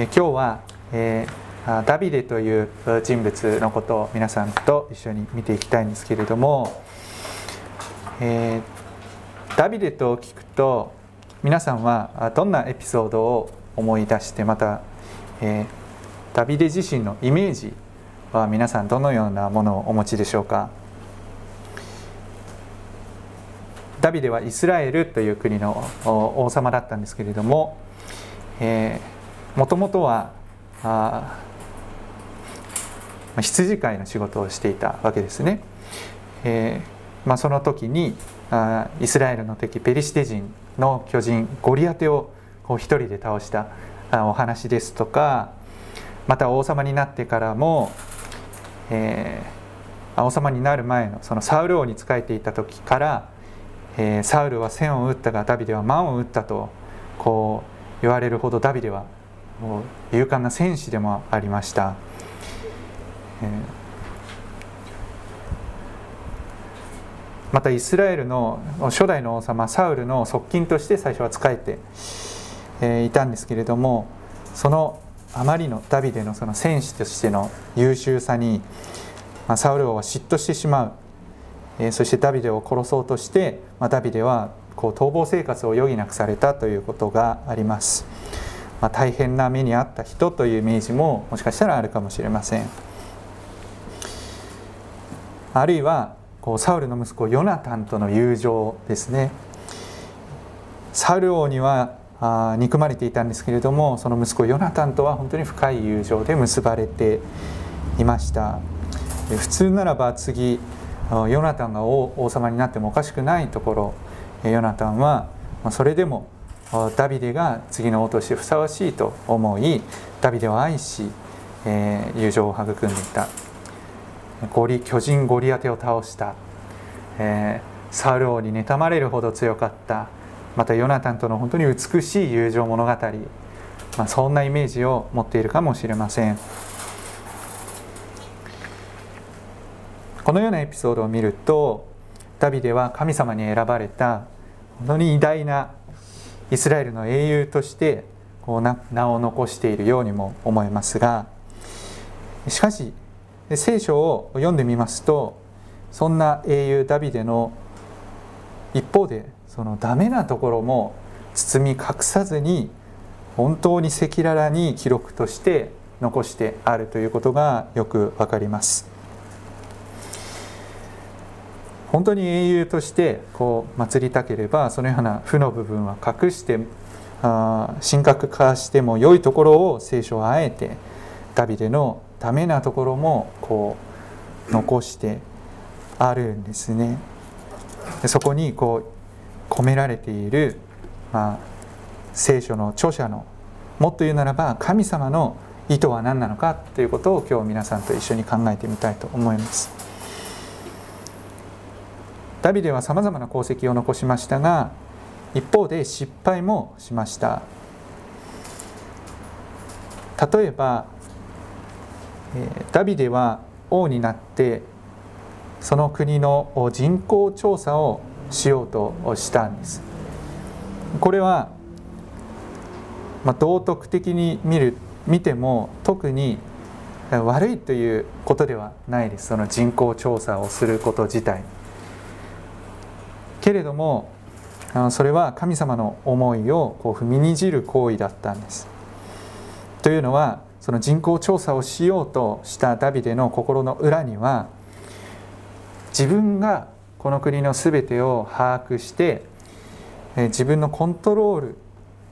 え今日は、えー、ダビデという人物のことを皆さんと一緒に見ていきたいんですけれども、えー、ダビデと聞くと皆さんはどんなエピソードを思い出してまた、えー、ダビデ自身のイメージは皆さんどのようなものをお持ちでしょうか？ダビデはイスラエルという国の王様だったんですけれどもえもともとはあ羊飼いの仕事をしていたわけですね、えーまあ、その時にあイスラエルの敵ペリシテ人の巨人ゴリアテをこう一人で倒したあお話ですとかまた王様になってからも、えー、王様になる前のそのサウル王に仕えていた時からえー、サウルは千を打ったがダビデは万を打ったとこう言われるほどダビデは勇敢な戦士でもありました、えー、またイスラエルの初代の王様サウルの側近として最初は仕えて、えー、いたんですけれどもそのあまりのダビデのその戦士としての優秀さに、まあ、サウル王は嫉妬してしまう。えそしてダビデを殺そうとして、まあ、ダビデはこう逃亡生活を余儀なくされたということがあります、まあ、大変な目に遭った人というイメージももしかしたらあるかもしれません。あるいはこうサウルの息子ヨナタンとの友情ですね。サウル王にはあ憎まれていたんですけれどもその息子ヨナタンとは本当に深い友情で結ばれていました。普通ならば次ヨナタンが王様になってもおかしくないところヨナタンはそれでもダビデが次の王としてふさわしいと思いダビデを愛し友情を育んでいた。ゴリ巨人ゴリアテを倒した、えー、サウル王に妬まれるほど強かった。またヨナタンとの本当に美しい友情物語、まあ、そんなイメージを持っているかもしれません。このようなエピソードを見るとダビデは神様に選ばれた本当に偉大なイスラエルの英雄としてこう名を残しているようにも思えますがしかし聖書を読んでみますとそんな英雄ダビデの一方でそのダメなところも包み隠さずに本当に赤裸々に記録として残してあるということがよくわかります。本当に英雄としてこう祭りたければそのような負の部分は隠してあ神格化しても良いところを聖書はあえてダビデのダメなところもこう残してあるんですね。そこにこう込められている、まあ、聖書の著者のもっと言うならば神様の意図は何なのかということを今日皆さんと一緒に考えてみたいと思います。ダビデはさまざまな功績を残しましたが一方で失敗もしました。例えばダビデは王になってその国の人口調査をしようとしたんです。これは、まあ、道徳的に見る見ても特に悪いということではないです。その人口調査をすること自体けれどもそれは神様の思いをこう踏みにじる行為だったんです。というのはその人口調査をしようとしたダビデの心の裏には自分がこの国の全てを把握して自分のコントロール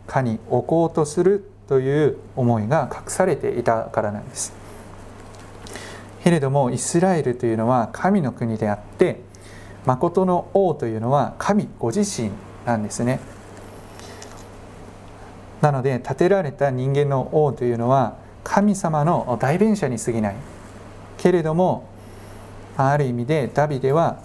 下に置こうとするという思いが隠されていたからなんです。けれどもイスラエルというのは神の国であって誠の王というのは神ご自身なんですねなので建てられた人間の王というのは神様の代弁者に過ぎないけれどもある意味でダビデは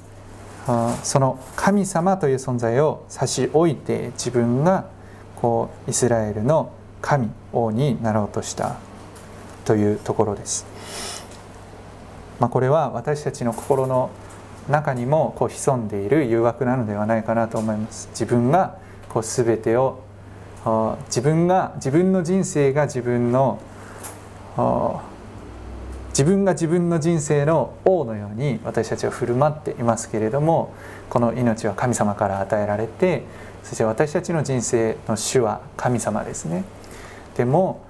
その神様という存在を差し置いて自分がこうイスラエルの神王になろうとしたというところです。まあ、これは私たちの心の中にもこう潜んでいる誘惑なのではないかなと思います。自分がこう全てを自分が自分の人生が自分の自分が自分の人生の王のように私たちは振る舞っていますけれどもこの命は神様から与えられてそして私たちの人生の主は神様ですね。でも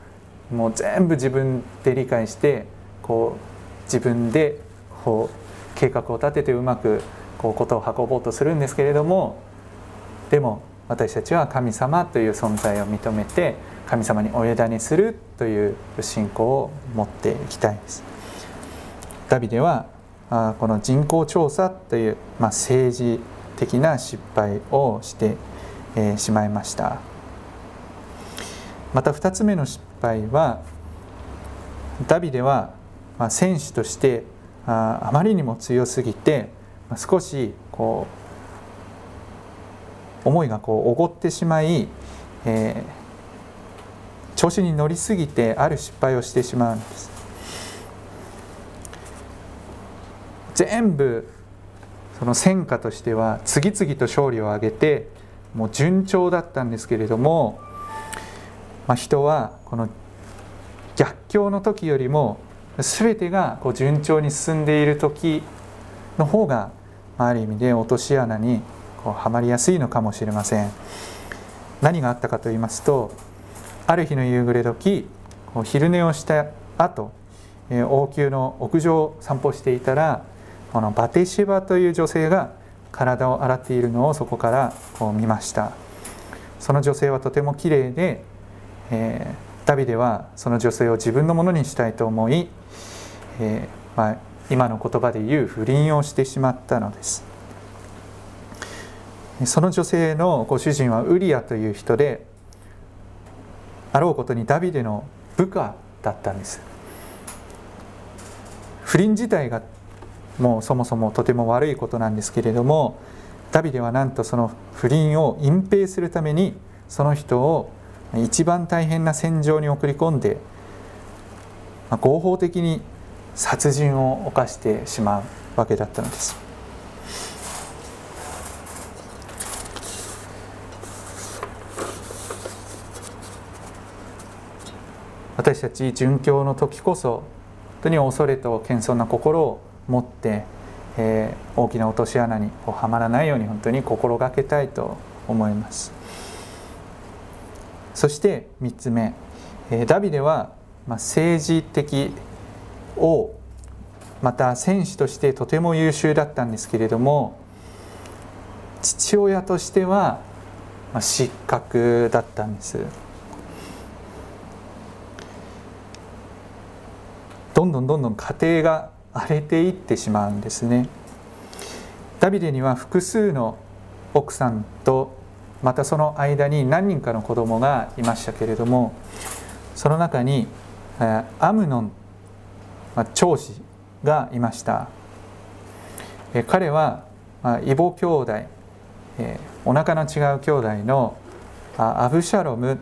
もう全部自分で理解してこう自分でこう計画を立ててうまくこうことを運ぼうとするんですけれどもでも私たちは神様という存在を認めて神様にお委ねするという信仰を持っていきたいです。ダビデはこの人口調査という、まあ、政治的な失敗をしてしまいましたまた2つ目の失敗はダビデは選手としてああまりにも強すぎて少しこう思いがこうおごってしまい、えー、調子に乗りすぎてある失敗をしてしまうんです。全部その戦果としては次々と勝利を挙げてもう順調だったんですけれども、まあ、人はこの逆境の時よりも全てがこう順調に進んでいる時の方がある意味で落とし穴にこうはまりやすいのかもしれません。何があったかと言いますとある日の夕暮れ時昼寝をした後王宮の屋上を散歩していたらこのバテシバという女性が体を洗っているのをそこからこう見ました。その女性はとても綺麗で、えー、ダビデはその女性を自分のものにしたいと思い、えー、まあ、今の言葉で言う不倫をしてしまったのです。その女性のご主人はウリアという人であろうことにダビデの部下だったんです。不倫自体がもうそもそもとても悪いことなんですけれどもダビデはなんとその不倫を隠蔽するためにその人を一番大変な戦場に送り込んで合法的に殺人を犯してしまうわけだったのです。私たち殉教の時こそ本当に恐れと謙遜な心を持って、えー、大きな落とし穴にはまらないように本当に心がけたいと思いますそして3つ目、え、ダビデは、ま、政治的をまた選手としてとても優秀だったんですけれども父親としては、ま、失格だったんです。どんどんどんどん家庭が荒れていってしまうんですね。ダビデには複数の奥さんとまたその間に何人かの子供がいましたけれどもその中にアムノンまあ長子がいました。彼は異母兄弟お腹の違う兄弟のアブシャロム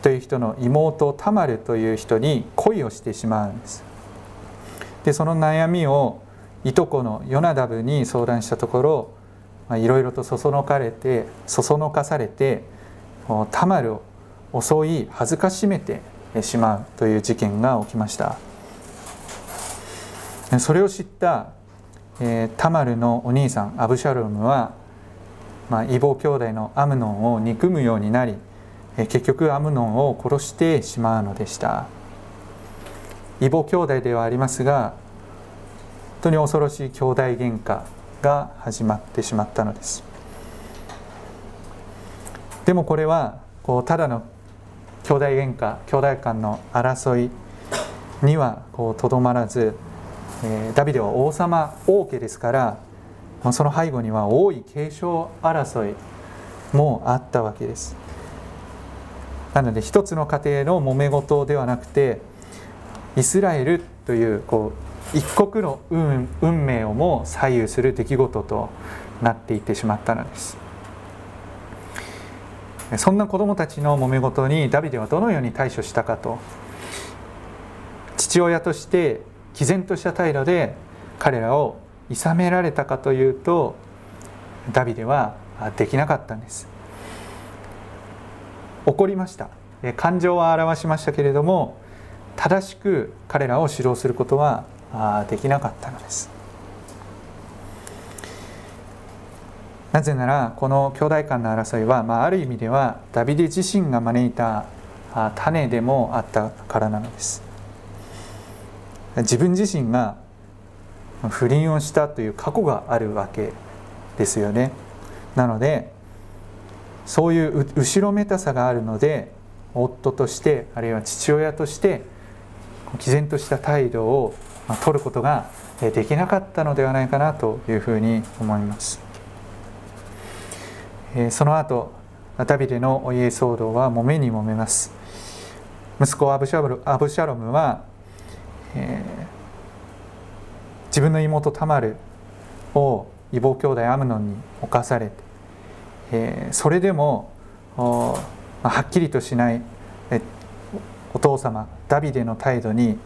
という人の妹タマルという人に恋をしてしまうんです。でその悩みをいとこのヨナダブに相談したところいろいろとそそのかれてそそのかされてタマルを襲い恥ずかしめてしまうという事件が起きました。それを知った、えタマルのお兄さんアブシャロムは、まあ、異母兄弟のアムノンを憎むようになり結局アムノンを殺してしまうのでした。異母兄弟ではありますが本当に恐ろしい兄弟喧嘩。が始まってしまったのです。でもこれはこうただの兄弟喧嘩兄弟間の争いにはとどまらず、えー、ダビデは王様王家ですからその背後には王位継承争いもあったわけです。なので一つの家庭の揉め事ではなくてイスラエルというこう一国の運運命をも左右する出来事となっていってしまったのです。そんな子供たちの揉め事にダビデはどのように対処したかと。父親として毅然とした態度で彼らを諌められたかというとダビデはできなかったんです。怒りました。感情は表しましたけれども正しく彼らを指導することはできなかったのです。なぜならこの兄弟間の争いは、まあ、ある意味ではダビデ自身が招いた種でもあったからなのです。自分自身が不倫をしたという過去があるわけですよね。なのでそういう後ろめたさがあるので夫としてあるいは父親として毅然とした態度を取ることができなかったのではないかなというふうに思います。その後ダビデのお家騒動は揉めに揉めます。息子アブシャルアブシャロムは、えー、自分の妹タマルを異母兄弟アムノンに侵されて、えー、それでもはっきりとしないお父様ダビデの態度に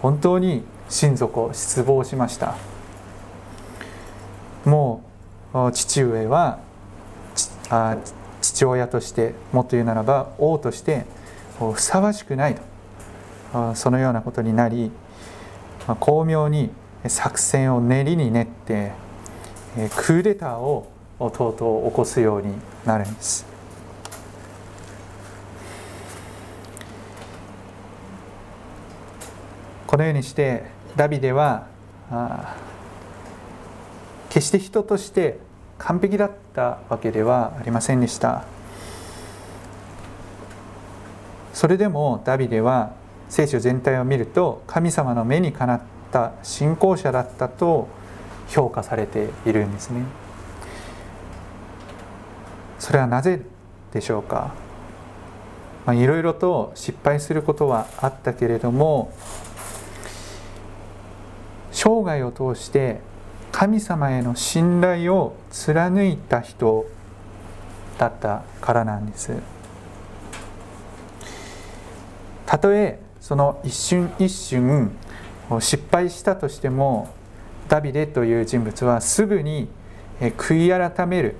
本当に親族を失望しました。もう父上は父親としてもっと言うならば王としてふさわしくないと。そのようなことになり巧妙に作戦を練りに練ってクーデターをとうとう起こすようになるんです。このようにしてダビデは決して人として完璧だったわけではありませんでした。それでもダビデは聖書全体を見ると神様の目にかなった信仰者だったと評価されているんですね。それはなぜでしょうか？いろいろと失敗することはあったけれども生涯を通して神様への信頼を貫いた人だったからなんです。たとえその一瞬一瞬失敗したとしてもダビデという人物はすぐに悔い改める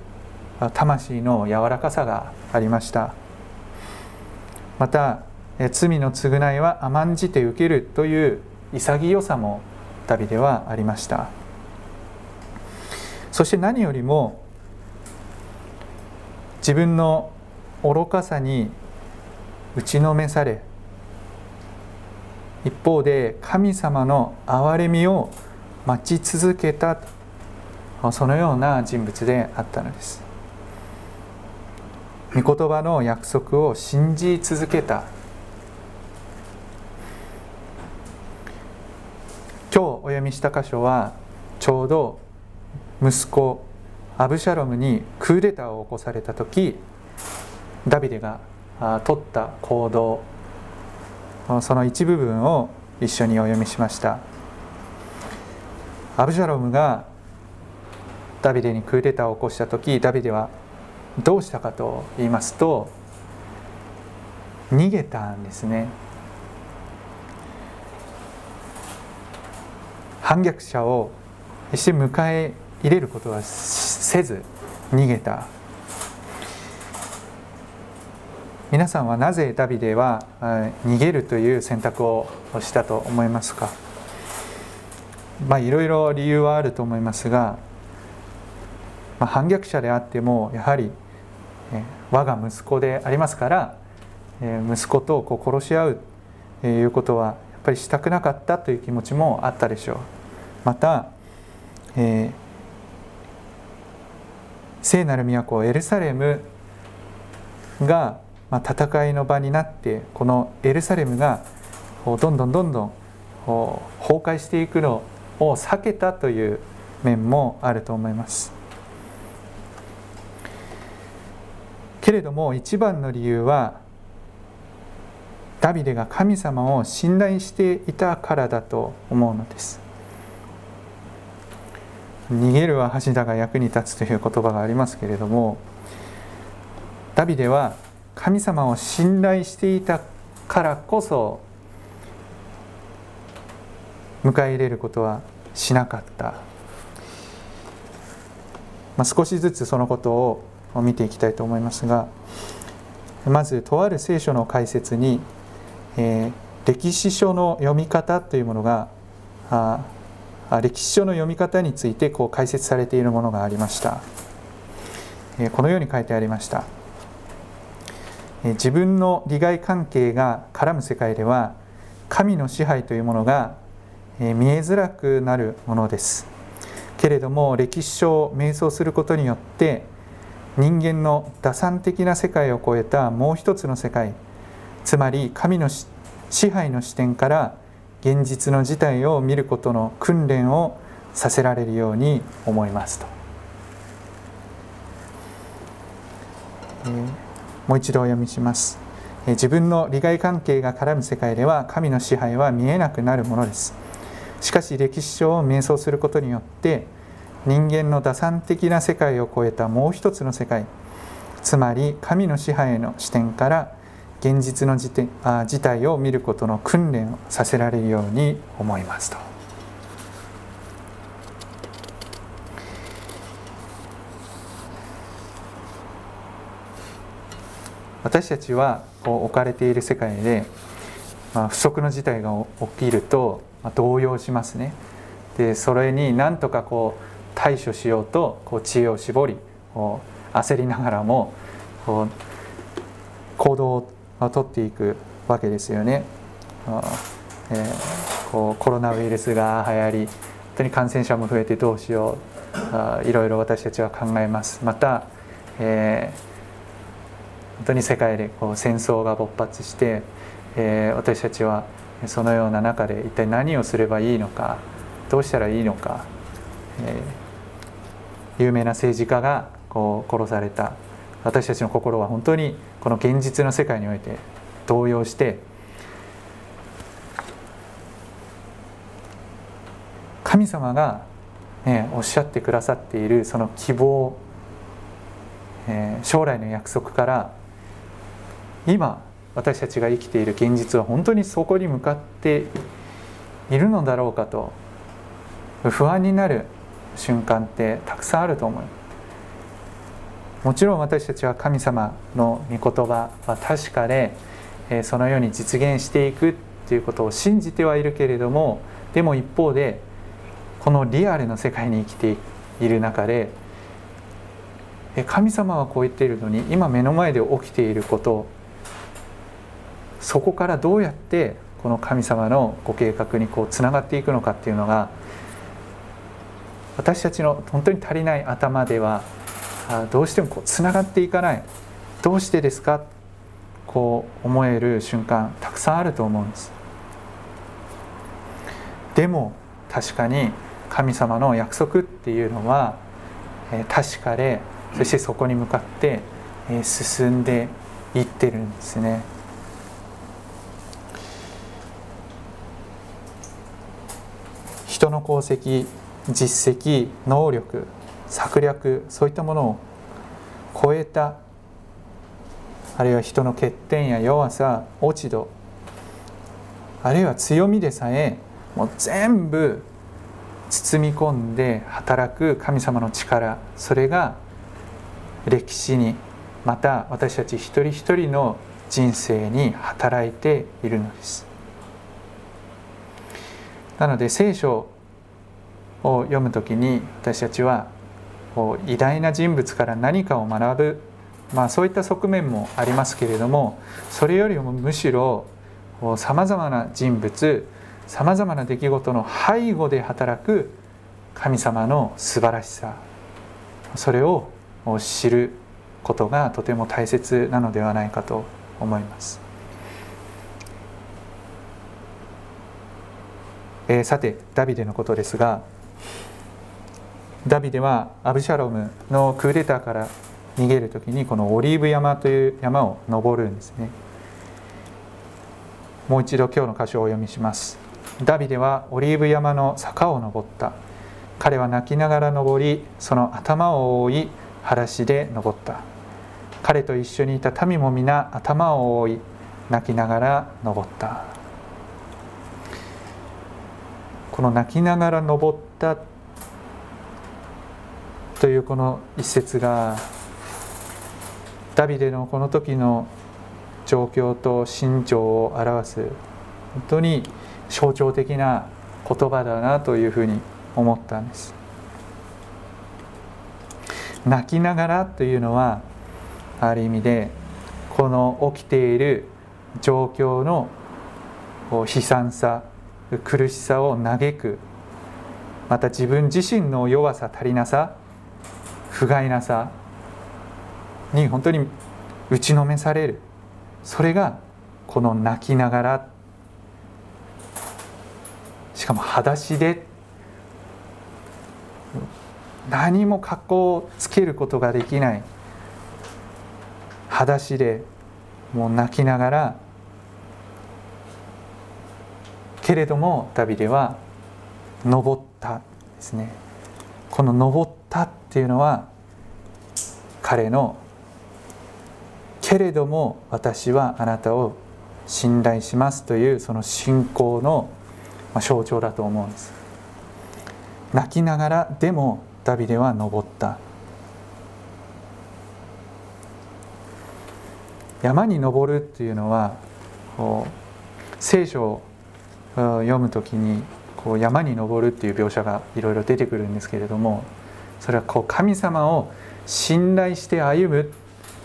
魂の柔らかさがありましたまた罪の償いは甘んじて受けるという潔さもダビデはありました。そして何よりも自分の愚かさに打ちのめされ一方で神様の憐れみを待ち続けたそのような人物であったのです。御言葉の約束を信じ続けた今日お読みした箇所はちょうど息子アブシャロムにクーデターを起こされた時ダビデが取った行動その一部分を一緒にお読みしました。アブシャロムがダビデにクーデターを起こした時ダビデはどうしたかと言いますと逃げたんですね。反逆者を決して迎え入れることはせず逃げた。皆さんはなぜダビデは逃げるという選択をしたと思いますか？まあいろいろ理由はあると思いますが、まあ、反逆者であってもやはり、我が息子でありますから、え息子とこう殺し合うということはぱりしたくなかったという気持ちもあったでしょう。また、えー、聖なる都エルサレムがまあ、戦いの場になってこのエルサレムがどんどんどんどん崩壊していくのを避けたという面もあると思います。けれども一番の理由はダビデが神様を信頼していたからだと思うのです。逃げるは橋田が役に立つという言葉がありますけれどもダビデは神様を信頼していたからこそ迎え入れることはしなかった、まあ、少しずつそのことを見ていきたいと思いますがまずとある聖書の解説に、えー、歴史書の読み方というものがあ歴史書の読み方についてこう解説されているものがありました、えー、このように書いてありました、えー、自分の利害関係が絡む世界では神の支配というものが、え見えづらくなるものです。けれども歴史書を瞑想することによって人間の打算的な世界を超えたもう一つの世界つまり神の支配の視点から現実の事態を見ることの訓練をさせられるように思いますと、えー、もう一度お読みします、えー、自分の利害関係が絡む世界では神の支配は見えなくなるものです。しかし歴史書を瞑想することによって人間の打算的な世界を超えたもう一つの世界つまり神の支配の視点から現実の事あ事態を見ることの訓練をさせられるように思いますと。私たちはこう置かれている世界で、まあ、不測の事態が起きると、まあ、動揺しますね。でそれになんとかこう対処しようとこう知恵を絞りこう焦りながらもこう行動をとっていくわけですよね。えー、こうコロナウイルスが流行り本当に感染者も増えてどうしよう。あいろいろ私たちは考えます。また、えー、本当に世界でこう戦争が勃発して、えー、私たちはそのような中で一体何をすればいいのかどうしたらいいのか、えー有名な政治家がこう殺された。私たちの心は本当にこの現実の世界において動揺して神様が、ね、おっしゃってくださっているその希望、えー、将来の約束から今私たちが生きている現実は本当にそこに向かっているのだろうかと不安になる瞬間ってたくさんあると思うもちろん私たちは神様の御言葉は確かでそのように実現していくっていうことを信じてはいるけれどもでも一方でこのリアルな世界に生きている中で神様はこう言っているのに今目の前で起きていることそこからどうやってこの神様のご計画にこうつながっていくのかっていうのが私たちの本当に足りない頭ではどうしてもこうつながっていかない。どうしてですか？こう思える瞬間たくさんあると思うんです。でも確かに神様の約束っていうのは確かでそしてそこに向かって進んでいってるんですね。人の功績実績能力策略そういったものを超えたあるいは人の欠点や弱さ落ち度あるいは強みでさえもう全部包み込んで働く神様の力それが歴史にまた私たち一人一人の人生に働いているのです。なので聖書を読む時に私たちはこう偉大な人物から何かを学ぶ、まあ、そういった側面もありますけれどもそれよりもむしろさまざまな人物さまざまな出来事の背後で働く神様の素晴らしさそれを知ることがとても大切なのではないかと思います。えー、さてダビデのことですがダビデはアブシャロムのクーデターから逃げる時にこのオリーブ山という山を登るんですね。もう一度今日の箇所をお読みします。ダビデはオリーブ山の坂を登った。彼は泣きながら登りその頭を覆い裸足で登った。彼と一緒にいた民も皆頭を覆い泣きながら登った。この泣きながら登ったというこの一節がダビデのこの時の状況と心情を表す本当に象徴的な言葉だなというふうに思ったんです。泣きながらというのはある意味でこの起きている状況の悲惨さ苦しさを嘆くまた自分自身の弱さ足りなさ不甲斐なさ。に本当に打ちのめされる。それがこの泣きながら。しかも裸足で。何も格好をつけることができない。裸足で。もう泣きながら。けれどもダビデは登ったですね。この登ったっていうのは彼のけれども私はあなたを信頼しますというその信仰の象徴だと思うんです。泣きながらでもダビデは登った。山に登るっていうのは聖書を読む時にこう山に登るっていう描写がいろいろ出てくるんですけれどもそれはこう神様を信頼して歩むっ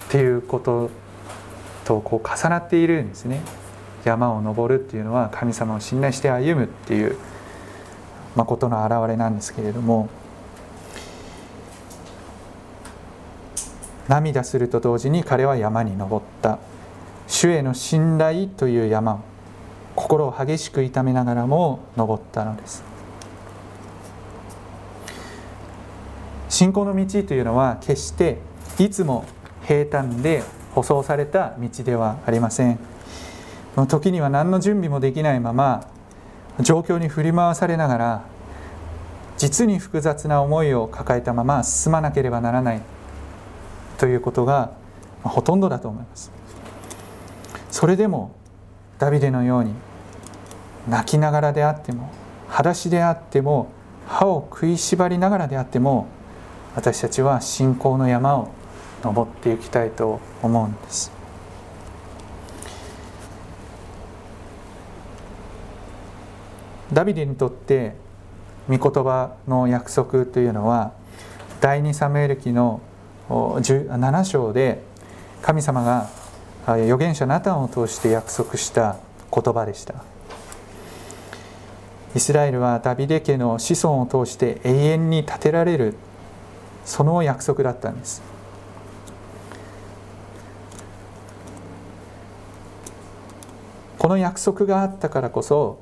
ていうこととこう重なっているんですね。山を登るっていうのは神様を信頼して歩むっていう誠の表れなんですけれども涙すると同時に彼は山に登った。主への信頼という山を心を激しく痛めながらも登ったのです。信仰の道というのは決していつも平坦で舗装された道ではありません。時には何の準備もできないまま状況に振り回されながら実に複雑な思いを抱えたまま進まなければならない。ということがほとんどだと思います。それでもダビデのように泣きながらであっても裸足であっても歯を食いしばりながらであっても私たちは信仰の山を登っていきたいと思うんです。ダビデにとって御言葉の約束というのは第二サムエル記の7章で神様が預言者ナタンを通して約束した言葉でした。イスラエルはダビデ家の子孫を通して永遠に建てられるその約束だったんです。この約束があったからこそ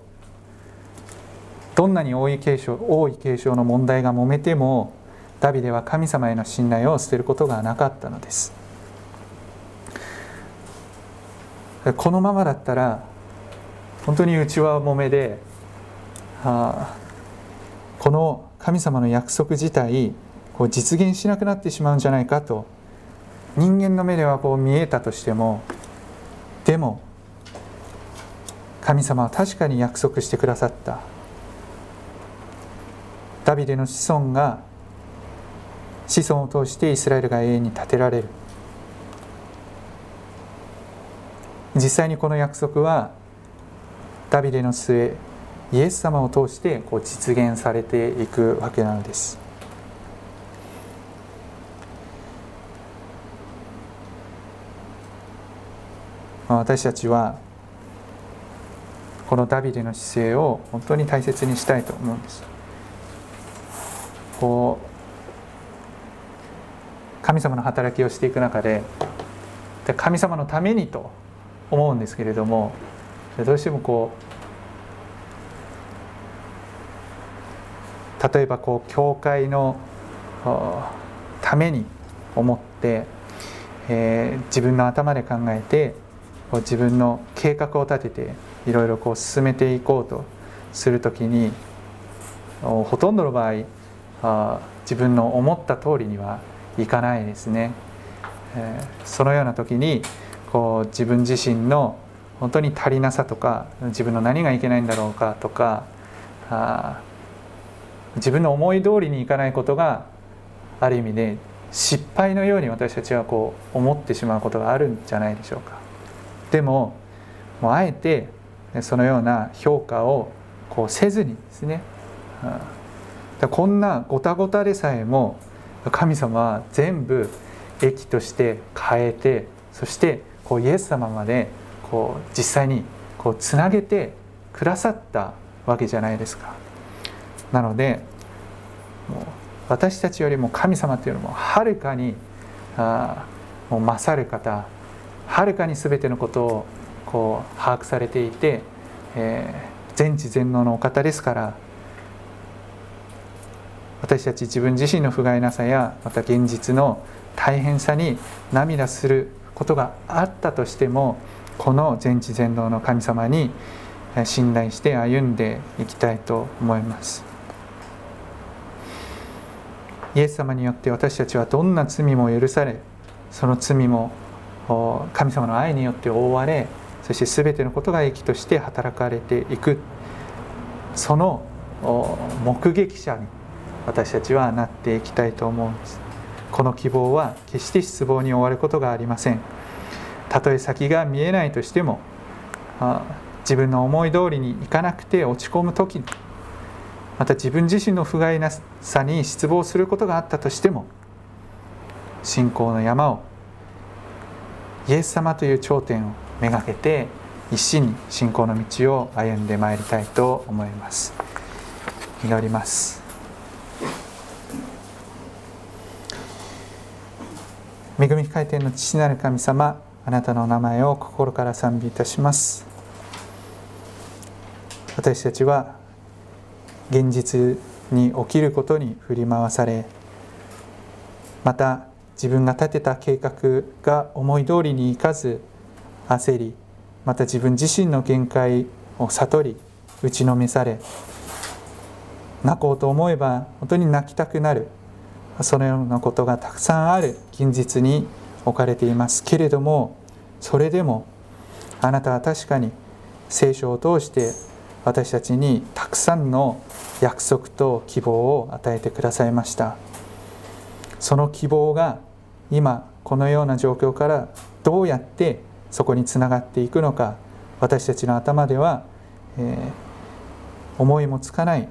どんなに多い継承多い継承の問題が揉めてもダビデは神様への信頼を捨てることがなかったのです。このままだったら本当にうちはもめであこの神様の約束自体こう実現しなくなってしまうんじゃないかと。人間の目ではこう見えたとしてもでも神様は確かに約束してくださった。ダビデの子孫が子孫を通してイスラエルが永遠に建てられる。実際にこの約束はダビデの末イエス様を通してこう実現されていくわけなのです。私たちはこのダビデの姿勢を本当に大切にしたいと思うんです。こう神様の働きをしていく中で神様のためにと思うんですけれどもどうしてもこう例えばこう教会のために思って、えー、自分の頭で考えて自分の計画を立てていろいろこう進めていこうとする時にほとんどの場合あ自分の思った通りにはいかないですね。えー、そのような時にこう自分自身の本当に足りなさとか自分の何がいけないんだろうかとかあ自分の思い通りにいかないことがある意味で失敗のように私たちはこう思ってしまうことがあるんじゃないでしょうかでももうあえてそのような評価をこうせずにですね、うん、こんなごたごたでさえも神様は全部益として変えてそしてこうイエス様までこう実際にこうつなげてくださったわけじゃないですか。なのでもう私たちよりも神様というのもはるかにあもう勝る方はるかに全てのことをこう把握されていて、えー、全知全能のお方ですから私たち自分自身の不甲斐なさやまた現実の大変さに涙することがあったとしてもこの全知全能の神様に信頼して歩んでいきたいと思います。イエス様によって私たちはどんな罪も許されその罪も神様の愛によって覆われそして全てのことが益として働かれていく。その目撃者に私たちはなっていきたいと思うんです。この希望は決して失望に終わることがありません。たとえ先が見えないとしても自分の思い通りにいかなくて落ち込む時また自分自身の不甲斐なさに失望することがあったとしても信仰の山をイエス様という頂点をめがけて一心に信仰の道を歩んでまいりたいと思います。祈ります。恵み深い天の父なる神様あなたの名前を心から賛美いたします。私たちは現実に起きることに振り回されまた自分が立てた計画が思い通りにいかず焦りまた自分自身の限界を悟り打ちのめされ泣こうと思えば本当に泣きたくなる。そのようなことがたくさんある。現実に置かれています。けれどもそれでもあなたは確かに聖書を通して私たちにたくさんの約束と希望を与えてくださいました。その希望が今このような状況からどうやってそこにつながっていくのか私たちの頭では、えー、思いもつかない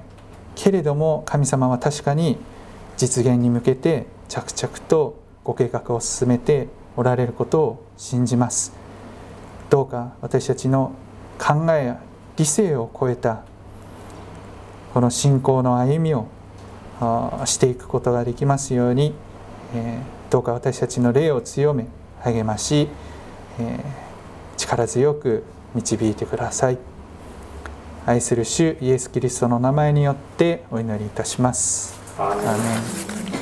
けれども神様は確かに実現に向けて着々とご計画を進めておられることを信じます。どうか私たちの考えや理性を超えたこの信仰の歩みをしていくことができますように、えどうか私たちの霊を強め励まし、え力強く導いてください。愛する主イエス・キリストの名前によってお祈りいたします。アーメン